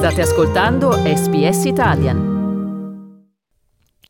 State ascoltando SBS Italian.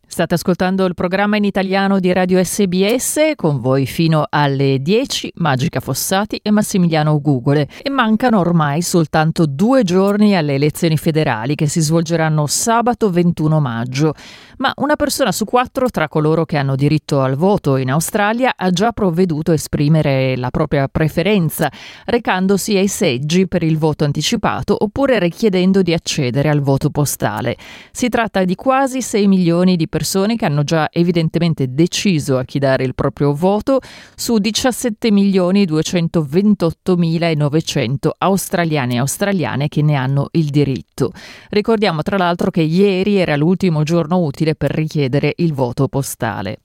State ascoltando il programma in italiano di Radio SBS con voi fino alle 10, Magica Fossati e Massimiliano Gugole. E mancano ormai soltanto due giorni alle elezioni federali che si svolgeranno sabato 21 maggio. Ma una persona su quattro tra coloro che hanno diritto al voto in Australia ha già provveduto a esprimere la propria preferenza, recandosi ai seggi per il voto anticipato oppure richiedendo di accedere al voto postale. Si tratta di quasi 6 milioni di persone che hanno già evidentemente deciso a chi dare il proprio voto su 17 milioni 228.900 australiani e australiane che ne hanno il diritto. Ricordiamo tra l'altro che ieri era l'ultimo giorno utile per richiedere il voto postale.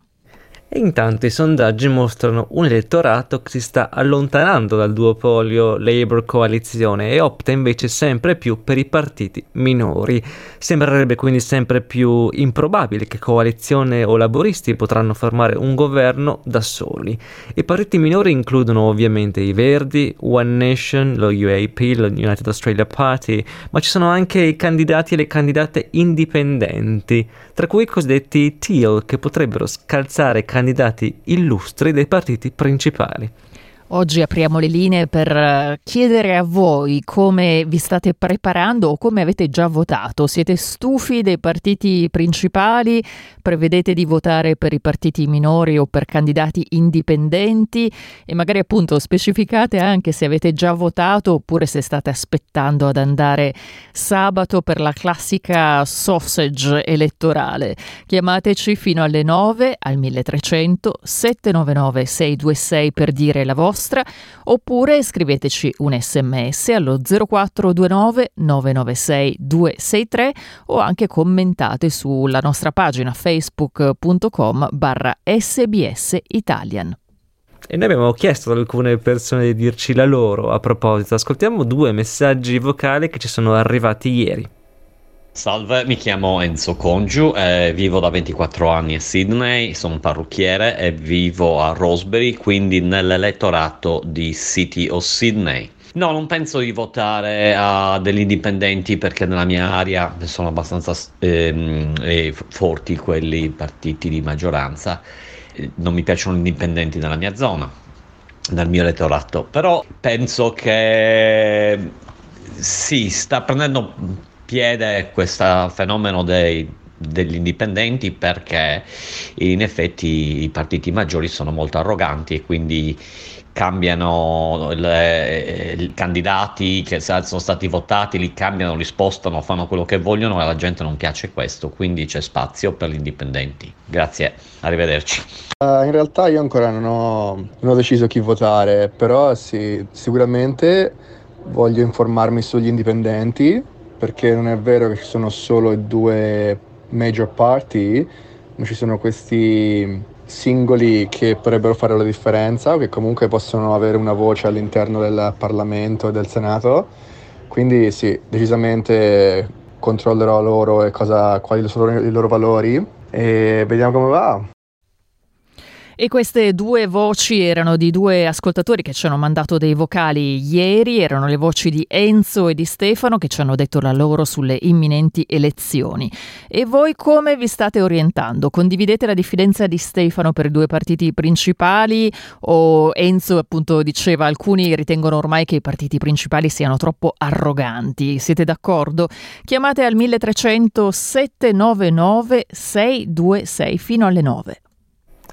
E intanto i sondaggi mostrano un elettorato che si sta allontanando dal duopolio Labour-coalizione e opta invece sempre più per i partiti minori. Sembrerebbe quindi sempre più improbabile che coalizione o laboristi potranno formare un governo da soli. I partiti minori includono ovviamente i Verdi, One Nation, lo UAP, lo United Australia Party, ma ci sono anche i candidati e le candidate indipendenti, tra cui i cosiddetti Teal, che potrebbero scalzare candidati illustri dei partiti principali. Oggi apriamo le linee per eh, chiedere a voi come vi state preparando o come avete già votato. Siete stufi dei partiti principali? Prevedete di votare per i partiti minori o per candidati indipendenti? E magari appunto specificate anche se avete già votato oppure se state aspettando ad andare sabato per la classica sausage elettorale. Chiamateci fino alle 9 al 1300 799 626 per dire la vostra vostra oppure scriveteci un sms allo 0429 996 263 o anche commentate sulla nostra pagina facebook.com barra sbs italian. E noi abbiamo chiesto ad alcune persone di dirci la loro a proposito. Ascoltiamo due messaggi vocali che ci sono arrivati ieri. Salve, mi chiamo Enzo Congiu, eh, vivo da 24 anni a Sydney, sono parrucchiere e vivo a Rosebery, quindi nell'elettorato di City of Sydney. No, non penso di votare a degli indipendenti perché nella mia area sono abbastanza eh, forti quelli partiti di maggioranza. Non mi piacciono gli indipendenti nella mia zona, nel mio elettorato, però penso che sì, sta prendendo piede questo fenomeno dei, degli indipendenti perché in effetti i partiti maggiori sono molto arroganti e quindi cambiano i candidati che sono stati votati, li cambiano, li spostano, fanno quello che vogliono e alla gente non piace questo, quindi c'è spazio per gli indipendenti. Grazie, arrivederci. Uh, in realtà io ancora non ho, non ho deciso chi votare, però sì, sicuramente voglio informarmi sugli indipendenti perché non è vero che ci sono solo due major party, ma ci sono questi singoli che potrebbero fare la differenza, che comunque possono avere una voce all'interno del Parlamento e del Senato. Quindi sì, decisamente controllerò loro e cosa, quali sono i loro valori e vediamo come va. E queste due voci erano di due ascoltatori che ci hanno mandato dei vocali ieri, erano le voci di Enzo e di Stefano che ci hanno detto la loro sulle imminenti elezioni. E voi come vi state orientando? Condividete la diffidenza di Stefano per i due partiti principali o Enzo appunto diceva alcuni ritengono ormai che i partiti principali siano troppo arroganti? Siete d'accordo? Chiamate al 1300 799 626 fino alle 9.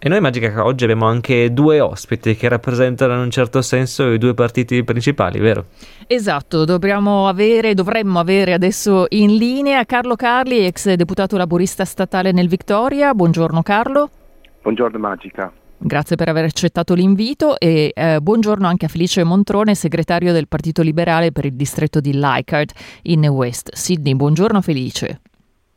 E noi Magica oggi abbiamo anche due ospiti che rappresentano in un certo senso i due partiti principali, vero? Esatto, dovremmo avere, dovremmo avere adesso in linea Carlo Carli, ex deputato laburista statale nel Victoria. Buongiorno Carlo. Buongiorno Magica. Grazie per aver accettato l'invito e eh, buongiorno anche a Felice Montrone, segretario del Partito Liberale per il distretto di Leichhardt in West Sydney. Buongiorno Felice.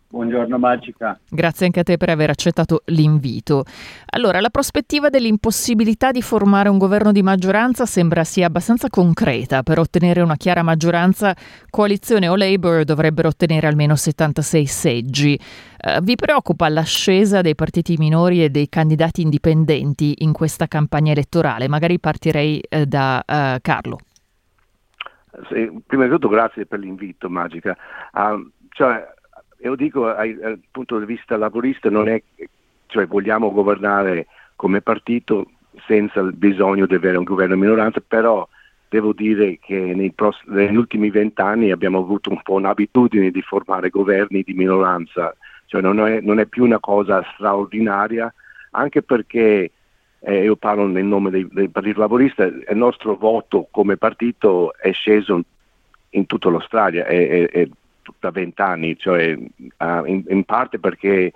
Buongiorno Magica. Grazie anche a te per aver accettato l'invito. Allora, la prospettiva dell'impossibilità di formare un governo di maggioranza sembra sia abbastanza concreta. Per ottenere una chiara maggioranza, coalizione o Labour dovrebbero ottenere almeno 76 seggi. Uh, vi preoccupa l'ascesa dei partiti minori e dei candidati indipendenti in questa campagna elettorale? Magari partirei uh, da uh, Carlo. prima di tutto grazie per l'invito, Magica. Uh, cioè, io dico dal punto di vista laborista, non è, cioè, vogliamo governare come partito senza il bisogno di avere un governo minoranza, però devo dire che pross- negli ultimi vent'anni abbiamo avuto un po' un'abitudine di formare governi di minoranza, cioè non è, non è più una cosa straordinaria, anche perché eh, io parlo nel nome del, del Partito Laborista, il nostro voto come partito è sceso in tutta l'Australia è, è, è da vent'anni, cioè, uh, in, in, parte perché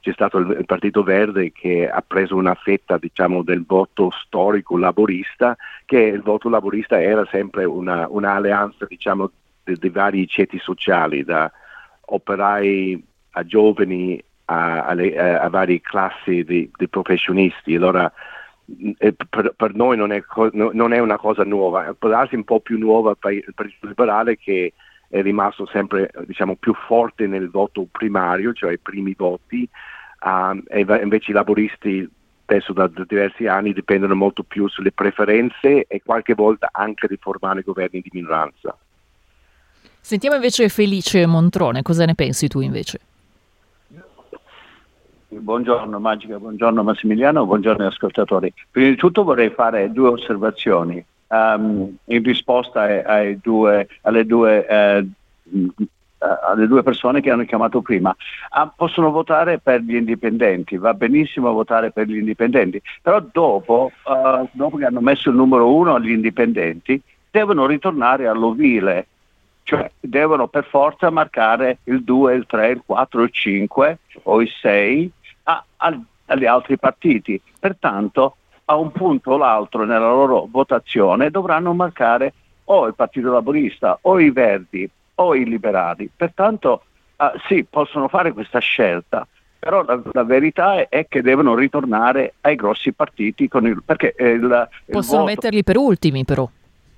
c'è stato il, il, Partito Verde che ha preso una fetta diciamo, del voto storico laborista, che il voto laborista era sempre una, un'alleanza diciamo, di, di vari ceti sociali, da operai a giovani a, a, a, a varie classi di, di professionisti. Allora, eh, per, per, noi non è, non è, una cosa nuova, può darsi un po' più nuova per il Partito Liberale che è rimasto sempre diciamo, più forte nel voto primario, cioè i primi voti, uh, e invece i laboristi adesso da, da, diversi anni dipendono molto più sulle preferenze e qualche volta anche di formare governi di minoranza. Sentiamo invece Felice Montrone, cosa ne pensi tu invece? Buongiorno Magica, buongiorno Massimiliano, buongiorno ascoltatori. Prima di tutto vorrei fare due osservazioni um, in risposta ai, ai due, alle, due, eh, alle, due, persone che hanno chiamato prima. Ah, possono votare per gli indipendenti, va benissimo votare per gli indipendenti, però dopo, uh, dopo che hanno messo il numero uno agli indipendenti, devono ritornare all'ovile cioè devono per forza marcare il 2, il 3, il 4, il 5 o il 6 a, a, agli altri partiti. Pertanto a un punto o l'altro nella loro votazione dovranno marcare o il Partito Laborista o i Verdi o i Liberali. Pertanto uh, sì, possono fare questa scelta, però la, la verità è, è, che devono ritornare ai grossi partiti il, perché il, il possono voto... metterli per ultimi però.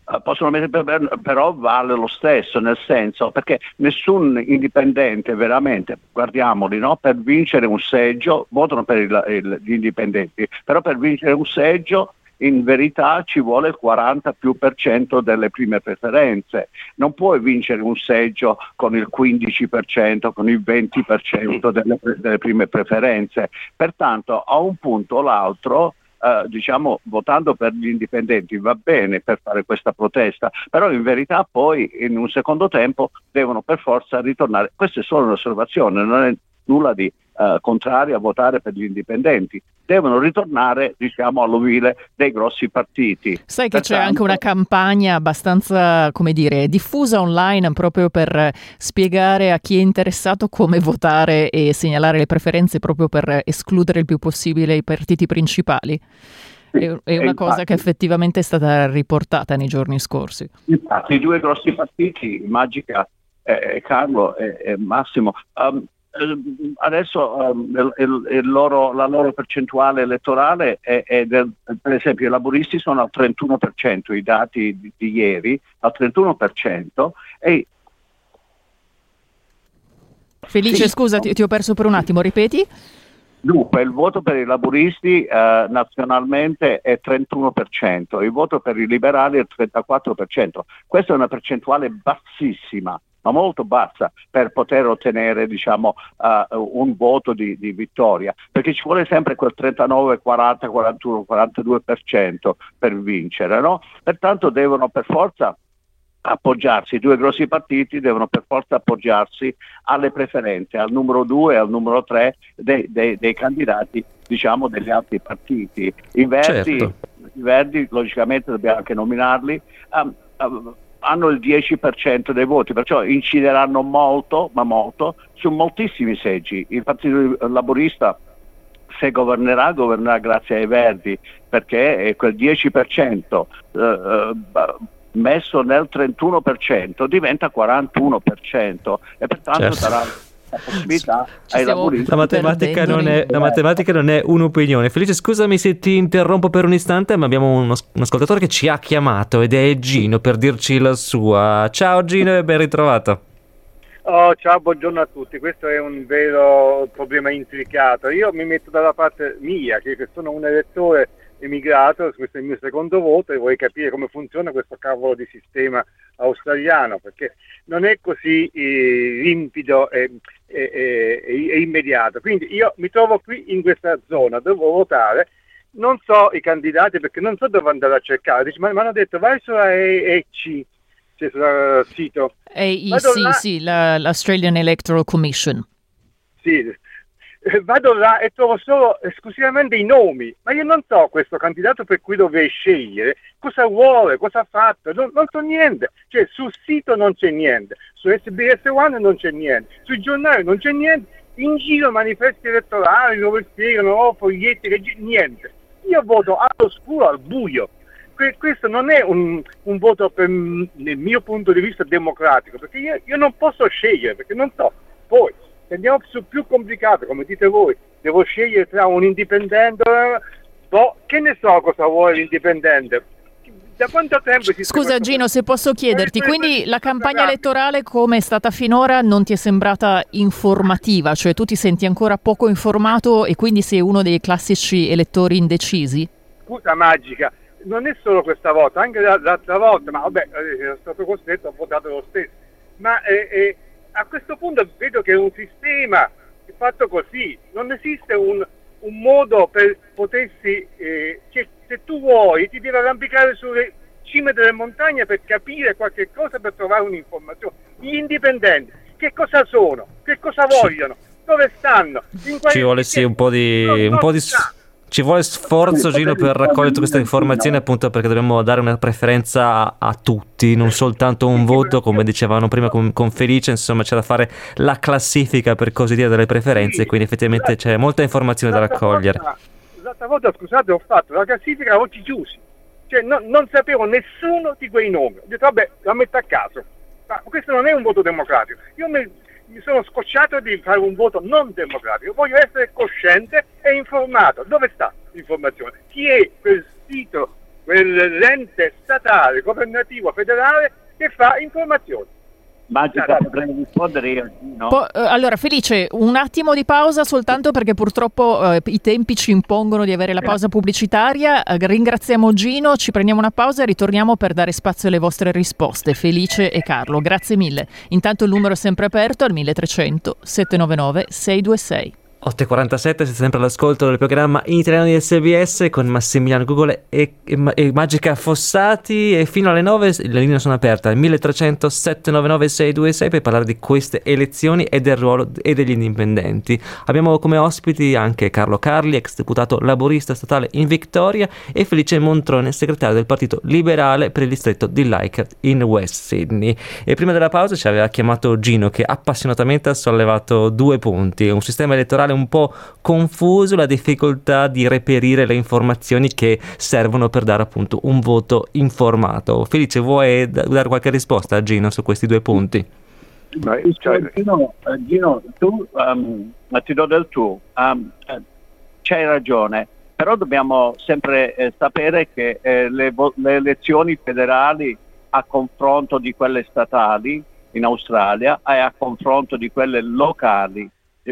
Eh, possono mettere per, però vale lo stesso, nel senso perché nessun indipendente veramente, guardiamoli, no? per vincere un seggio, votano per il, il, gli indipendenti, però per vincere un seggio in verità ci vuole il 40 più per cento delle prime preferenze. Non puoi vincere un seggio con il 15%, con il 20% delle, delle prime preferenze. Pertanto a un punto o l'altro eh, diciamo, votando per gli indipendenti va bene per fare questa protesta, però in verità poi in un secondo tempo devono per forza ritornare. Questa è solo un'osservazione, non è nulla di eh, contrario a votare per gli indipendenti. Devono ritornare diciamo, all'ovile dei grossi partiti. Sai che Pertanto... c'è anche una campagna abbastanza, come dire, diffusa online proprio per spiegare a chi è interessato come votare e segnalare le preferenze proprio per escludere il più possibile i partiti principali. È, una cosa che effettivamente è stata riportata nei giorni scorsi. Infatti, i due grossi partiti, Magica e Carlo e, e Massimo, um, adesso um, il, il loro, la loro percentuale elettorale è, è del, per esempio i laburisti sono al 31%, i dati di, di ieri, al 31% e Felice, sì. scusa, ti, ti, ho perso per un attimo, ripeti? Dunque, il voto per i laburisti eh, nazionalmente è 31%, il voto per i liberali è il 34%. Questa è una percentuale bassissima ma molto bassa per poter ottenere diciamo, uh, un voto di, di, vittoria, perché ci vuole sempre quel 39, 40, 41, 42% per vincere. No? Pertanto devono per forza appoggiarsi, i due grossi partiti devono per forza appoggiarsi alle preferenze, al numero 2 e al numero 3 dei, dei, dei candidati diciamo, degli altri partiti. I Verdi, certo. i Verdi logicamente dobbiamo anche nominarli, um, um, hanno il 10% dei voti, perciò incideranno molto, ma molto, su moltissimi seggi. Il Partito Laborista se governerà, governerà grazie ai Verdi, perché quel 10% eh, eh, messo nel 31% diventa 41% e pertanto certo. sarà la possibilità ai laburisti. La matematica, non è, la matematica non è un'opinione. Felice, scusami se ti interrompo per un istante, ma abbiamo uno, un ascoltatore che ci ha chiamato ed è Gino per dirci la sua. Ciao Gino e ben ritrovato. Oh, ciao, buongiorno a tutti. Questo è un vero problema intricato. Io mi metto dalla parte mia, che sono un elettore emigrato, questo è il mio secondo voto e vorrei capire come funziona questo cavolo di sistema australiano, perché non è così eh, limpido e, e, e, e, immediato. Quindi io mi trovo qui in questa zona, devo votare, non so i candidati perché non so dove andare a cercare, Dice, ma mi hanno detto vai sulla EC, cioè sul sito. AEC, sì, la, l'Australian Electoral Commission. Sì, vado là e trovo solo esclusivamente i nomi, ma io non so questo candidato per cui dovrei scegliere cosa vuole, cosa ha fatto, non, non so niente, cioè sul sito non c'è niente, su SBS One non c'è niente, sui giornali non c'è niente, in giro manifesti elettorali dove spiegano, oh, foglietti, niente. Io voto all'oscuro, al buio. questo non è un, un voto per, nel mio punto di vista democratico, perché io, io non posso scegliere, perché non so. Poi, se andiamo sul più complicato, come dite voi, devo scegliere tra un indipendente, boh, che ne so cosa vuole l'indipendente. Da quanto tempo esiste Scusa Gino, se posso chiederti, quindi la campagna elettorale come è stata finora non ti è sembrata informativa? Cioè tu ti senti ancora poco informato e quindi sei uno dei classici elettori indecisi? Scusa magica, non è solo questa volta, anche l'altra volta, ma vabbè, eh, sono stato costretto, ho votato lo stesso. Ma eh, eh, a questo punto vedo che è un sistema fatto così, non esiste un, un modo per potersi, eh, cioè, se tu vuoi ti devi arrampicare sulle cime delle montagne per capire qualche cosa, per trovare un'informazione. Gli indipendenti, che cosa sono? Che cosa vogliono? Dove stanno? Ci vuole sì un po' di... Un po di... Ci vuole sforzo, Gino, per raccogliere tutte queste informazioni, appunto perché dobbiamo dare una preferenza a, tutti, non soltanto un voto, come dicevano prima con, con, Felice, insomma c'è da fare la classifica, per così dire, delle preferenze, quindi effettivamente c'è molta informazione da raccogliere. L'altra volta, scusate, ho fatto la classifica a occhi chiusi, cioè no, non sapevo nessuno di quei nomi, ho detto vabbè, la metto a caso, ma questo non è un voto democratico, io mi mi sono scocciato di fare un voto non democratico, voglio essere cosciente e informato. Dove sta l'informazione? Chi è quel sito, quell'ente statale, governativo, federale che fa informazioni? Magica, potrei rispondere io. No? Po- eh, allora, Felice, un attimo di pausa soltanto perché purtroppo eh, i tempi ci impongono di avere la pausa pubblicitaria. Eh, ringraziamo Gino, ci prendiamo una pausa e ritorniamo per dare spazio alle vostre risposte. Felice e Carlo, grazie mille. Intanto il numero è sempre aperto al 1300 799 626. 8.47, siete sempre all'ascolto del programma in italiano di SBS con Massimiliano Google e, e, e, Magica Fossati e fino alle 9 le linee sono aperte al 1300 799 626 per parlare di queste elezioni e del ruolo e degli indipendenti. Abbiamo come ospiti anche Carlo Carli, ex deputato laborista statale in Victoria e Felice Montrone, segretario del Partito Liberale per il distretto di Leichhardt in West Sydney. E prima della pausa ci aveva chiamato Gino che appassionatamente ha sollevato due punti, un sistema elettorale un po' confuso la difficoltà di reperire le informazioni che servono per dare appunto un voto informato. Felice, vuoi dare qualche risposta a Gino su questi due punti? Ma, cioè... Gino, eh, Gino, tu um, ti do del tuo, um, c'hai ragione, però dobbiamo sempre eh, sapere che eh, le, le elezioni federali a confronto di quelle statali in Australia e a confronto di quelle locali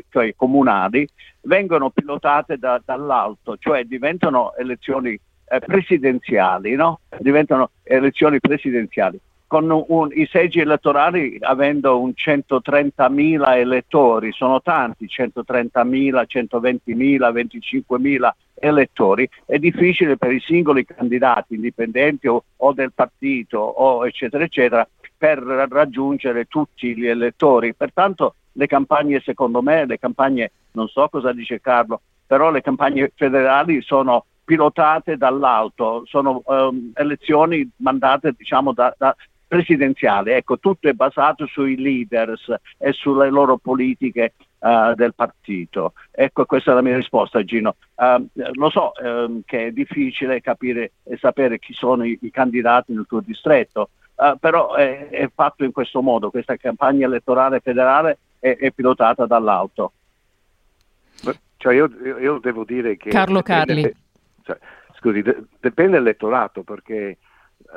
cioè comunali, vengono pilotate da, dall'alto, cioè diventano elezioni eh, presidenziali, no? diventano elezioni presidenziali. Con un, i seggi elettorali avendo un 130.000 elettori, sono tanti, 130.000, 120.000, 25.000 elettori, è difficile per i singoli candidati indipendenti o, o del partito o eccetera eccetera per raggiungere tutti gli elettori. Pertanto le campagne, secondo me, le campagne, non so cosa dice Carlo, però le campagne federali sono pilotate dall'alto, sono um, elezioni mandate diciamo da, da presidenziali, ecco, tutto è basato sui leaders e sulle loro politiche uh, del partito. Ecco, questa è la mia risposta Gino. Uh, lo so uh, che è difficile capire e sapere chi sono i, i candidati nel tuo distretto, Uh, però è, è, fatto in questo modo, questa campagna elettorale federale è, è pilotata dall'alto. Cioè io, io, devo dire che... Carlo Carli. Cioè, scusi, de, dipende dall'elettorato perché eh,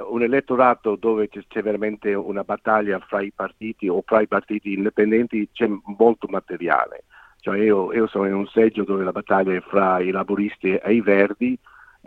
un elettorato dove c'è, c'è, veramente una battaglia fra i partiti o fra i partiti indipendenti c'è molto materiale. Cioè io, io sono in un seggio dove la battaglia è fra i laboristi e i verdi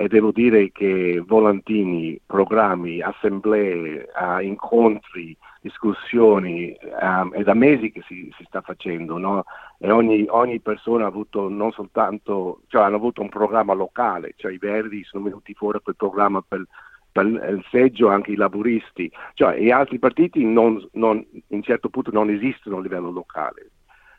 e devo dire che volantini, programmi, assemblee, uh, incontri, discussioni, um, è da mesi che si, si sta facendo no? e ogni, ogni, persona ha avuto non soltanto, cioè hanno avuto un programma locale, cioè i Verdi sono venuti fuori quel programma per, per il seggio anche i laburisti, cioè gli altri partiti non, non, in un certo punto non esistono a livello locale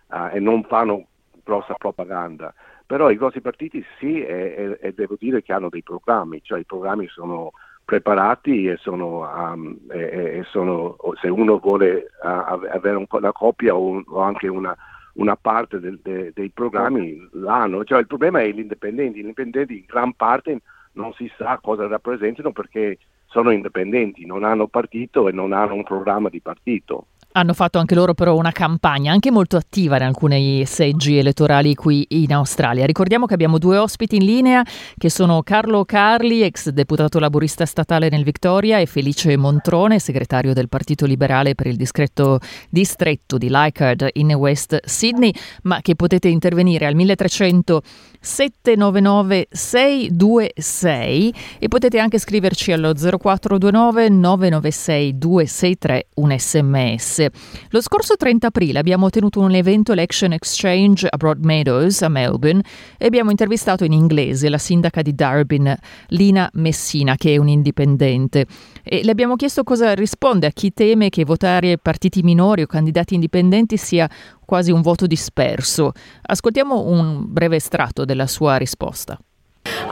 uh, e non fanno grossa propaganda però i grossi partiti sì e, e, devo dire che hanno dei programmi, cioè i programmi sono preparati e sono, um, e, e sono se uno vuole uh, avere un, una copia o, o anche una, una parte del, de, dei programmi l'hanno, cioè il problema è gli indipendenti, gli indipendenti in gran parte non si sa cosa rappresentano perché sono indipendenti, non hanno partito e non hanno un programma di partito. Hanno fatto anche loro però una campagna anche molto attiva in alcuni seggi elettorali qui in Australia. Ricordiamo che abbiamo due ospiti in linea che sono Carlo Carli, ex deputato laburista statale nel Victoria, e Felice Montrone, segretario del Partito Liberale per il discreto distretto di Leichhardt in West Sydney, ma che potete intervenire al 1300 799 626 e potete anche scriverci allo 0429 996 263 un sms. Lo scorso 30 aprile abbiamo tenuto un evento Election Exchange a Broadmeadows a Melbourne e abbiamo intervistato in inglese la sindaca di Darwin, Lina Messina, che è un indipendente. E le abbiamo chiesto cosa risponde a chi teme che votare partiti minori o candidati indipendenti sia quasi un voto disperso. Ascoltiamo un breve estratto della sua risposta.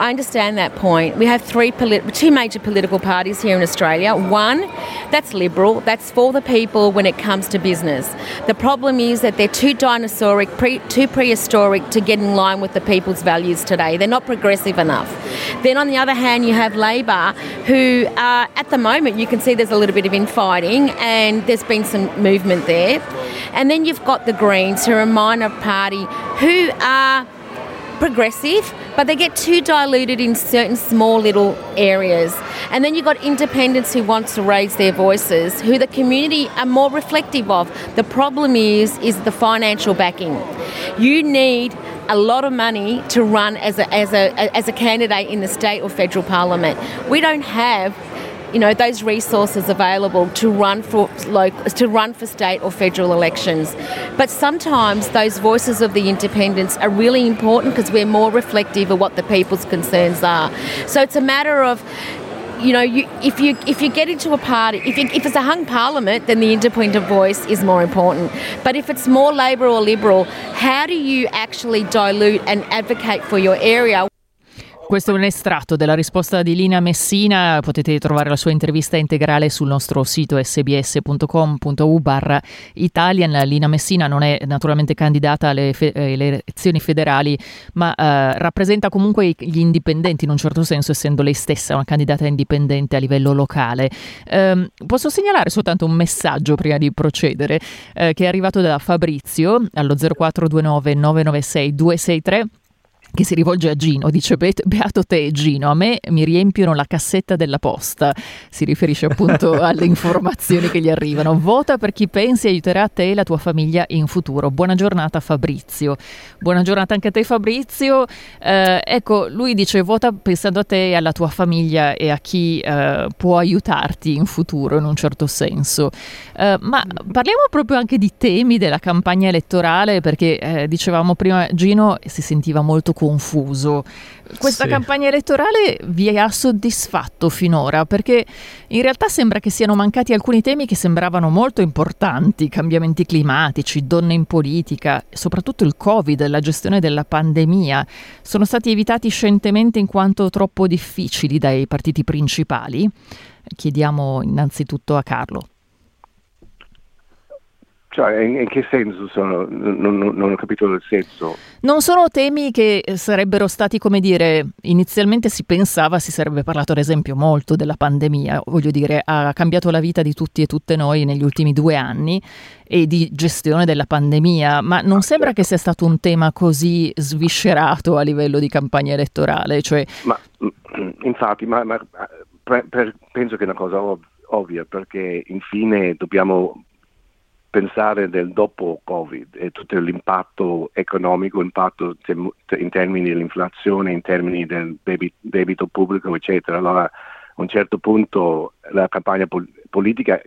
I understand that point. We have three polit- two major political parties here in Australia. One, that's Liberal, that's for the people when it comes to business. The problem is that they're too dinosauric, pre- too prehistoric to get in line with the people's values today. They're not progressive enough. Then on the other hand, you have Labor, who uh, at the moment you can see there's a little bit of infighting and there's been some movement there. And then you've got the Greens, who are a minor party, who are progressive, but they get too diluted in certain small little areas. And then you've got independents who want to raise their voices, who the community are more reflective of. The problem is, is the financial backing. You need a lot of money to run as a, as a, as a candidate in the state or federal parliament. We don't have you know those resources available to run for local, to run for state or federal elections. But sometimes those voices of the independents are really important because we're more reflective of what the people's concerns are. So it's a matter of you know, you, if you if you get into a party, if, you, if it's a hung parliament, then the independent voice is more important. But if it's more Labor or Liberal, how do you actually dilute and advocate for your area? Questo è un estratto della risposta di Lina Messina, potete trovare la sua intervista integrale sul nostro sito sbs.com.u barra Italian. Lina Messina non è naturalmente candidata alle, fe- alle elezioni federali, ma eh, rappresenta comunque gli indipendenti in un certo senso, essendo lei stessa una candidata indipendente a livello locale. Eh, posso segnalare soltanto un messaggio prima di procedere, eh, che è arrivato da Fabrizio allo 0429 996 263 che si rivolge a Gino, dice beato te Gino, a me mi riempiono la cassetta della posta, si riferisce appunto alle informazioni che gli arrivano, vota per chi pensi aiuterà te e la tua famiglia in futuro, buona giornata Fabrizio, buona giornata anche a te Fabrizio, eh, ecco lui dice vota pensando a te e alla tua famiglia e a chi eh, può aiutarti in futuro in un certo senso, eh, ma parliamo proprio anche di temi della campagna elettorale perché eh, dicevamo prima Gino si sentiva molto confuso. Questa sì. campagna elettorale vi ha soddisfatto finora? Perché in realtà sembra che siano mancati alcuni temi che sembravano molto importanti, cambiamenti climatici, donne in politica, soprattutto il Covid, la gestione della pandemia, sono stati evitati scientemente in quanto troppo difficili dai partiti principali? Chiediamo innanzitutto a Carlo. Cioè, in, che senso sono? Non, non, non, ho capito il senso. Non sono temi che sarebbero stati, come dire, inizialmente si pensava, si sarebbe parlato ad esempio molto della pandemia, voglio dire, ha cambiato la vita di tutti e tutte noi negli ultimi due anni e di gestione della pandemia, ma non ah, sembra certo. che sia stato un tema così sviscerato a livello di campagna elettorale. Cioè... Ma, infatti, ma, ma per, per, penso che è una cosa ov- ovvia, perché infine dobbiamo pensare del dopo Covid e tutto l'impatto economico, impatto in termini dell'inflazione, in termini del debito pubblico, eccetera. Allora a un certo punto la campagna politica,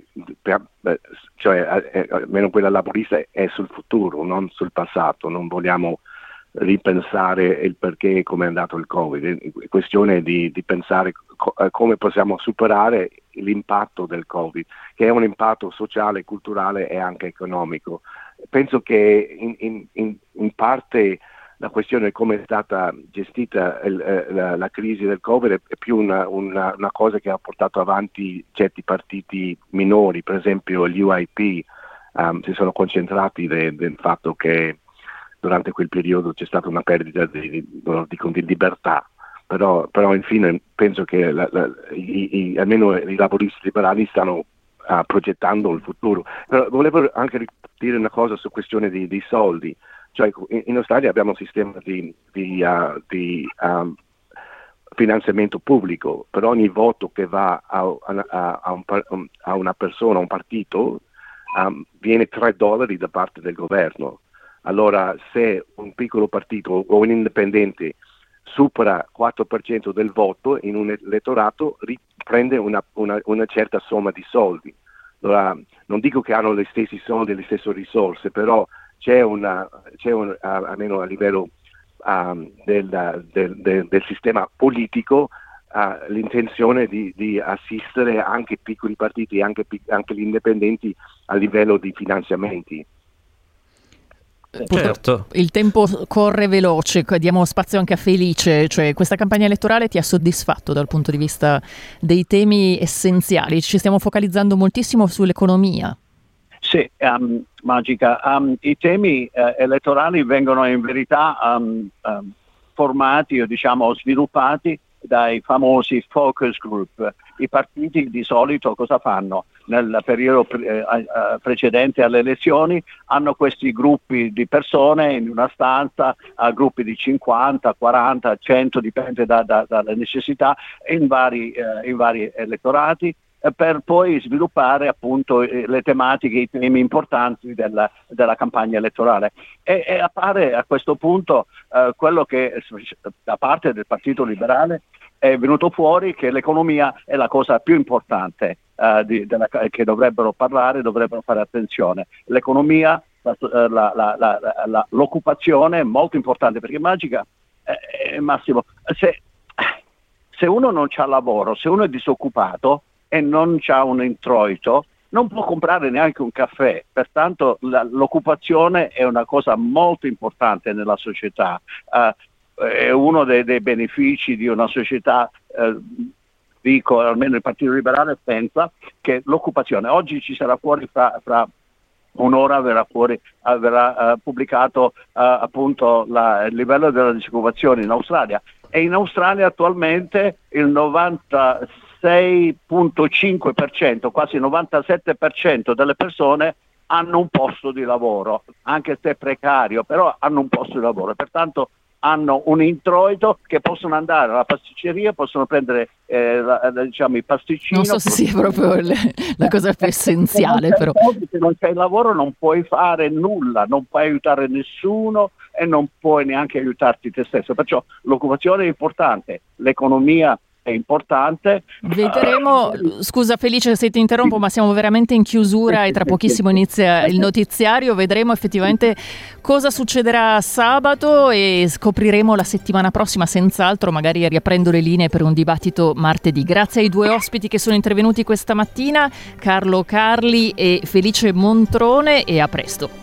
cioè almeno quella laborista, è sul futuro, non sul passato. Non vogliamo ripensare il perché e come è andato il Covid, è questione di, di pensare co- come possiamo superare l'impatto del Covid, che è un impatto sociale, culturale e anche economico. Penso che in, in, in, parte la questione di come è stata gestita il, eh, la, la, crisi del Covid è più una, una, una, cosa che ha portato avanti certi partiti minori, per esempio gli UIP um, si sono concentrati de fatto che durante quel periodo c'è stata una perdita di, di, di libertà, però, però, infine penso che la, la, i, i, almeno i laboristi liberali stanno uh, progettando il futuro. Però volevo anche dire una cosa su questione di, di soldi. Cioè, in, Australia abbiamo un sistema di, di, uh, di um, finanziamento pubblico, per ogni voto che va a, a, a, un, a una persona, a un partito, um, viene 3 dollari da parte del governo. Allora se un piccolo partito o un indipendente supera il 4% del voto in un elettorato prende una, una, una, certa somma di soldi. Allora, non dico che hanno gli stessi soldi le stesse risorse, però c'è, una, c'è un, almeno a livello um, del, del, del, del, sistema politico uh, l'intenzione di, di, assistere anche piccoli partiti, anche, anche gli indipendenti a livello di finanziamenti. Certo. Il tempo corre veloce, diamo spazio anche a Felice, cioè questa campagna elettorale ti ha soddisfatto dal punto di vista dei temi essenziali? Ci stiamo focalizzando moltissimo sull'economia. Sì, um, Magica, um, i temi uh, elettorali vengono in verità um, formati o diciamo sviluppati dai famosi focus group. I partiti di solito cosa fanno? Nel periodo pre- eh, precedente alle elezioni hanno questi gruppi di persone in una stanza, uh, gruppi di 50, 40, 100, dipende da, da, dalle necessità, in vari, eh, in vari elettorati per poi sviluppare appunto eh, le tematiche, i temi importanti della, della campagna elettorale. E, e, appare a questo punto eh, quello che da parte del Partito Liberale è venuto fuori che l'economia è la cosa più importante eh, di, della, che dovrebbero parlare, dovrebbero fare attenzione. L'economia, la, la, l'occupazione è molto importante perché Magica, eh, Massimo, se, se uno non ha lavoro, se uno è disoccupato, e non ha un introito, non può comprare neanche un caffè, pertanto la, l'occupazione è una cosa molto importante nella società, uh, è uno dei, dei, benefici di una società, uh, dico almeno il Partito Liberale pensa che l'occupazione, oggi ci sarà fuori fra, fra un'ora verrà, fuori, verrà uh, pubblicato appunto la, il livello della disoccupazione in Australia. E in Australia attualmente il 96 6.5%, quasi 97% delle persone hanno un posto di lavoro, anche se precario, però hanno un posto di lavoro. Pertanto hanno un introito che possono andare alla pasticceria, possono prendere eh, la, diciamo, i pasticcini. Non so se sia proprio le, la cosa più essenziale, però. Se non c'è il lavoro non puoi fare nulla, non puoi aiutare nessuno e non puoi neanche aiutarti te stesso. Perciò l'occupazione è importante, l'economia è importante. Vedremo, scusa Felice se ti interrompo, ma siamo veramente in chiusura e tra pochissimo inizia il notiziario, vedremo effettivamente cosa succederà sabato e scopriremo la settimana prossima, senz'altro, magari riaprendo le linee per un dibattito martedì. Grazie ai due ospiti che sono intervenuti questa mattina, Carlo Carli e Felice Montrone e a presto.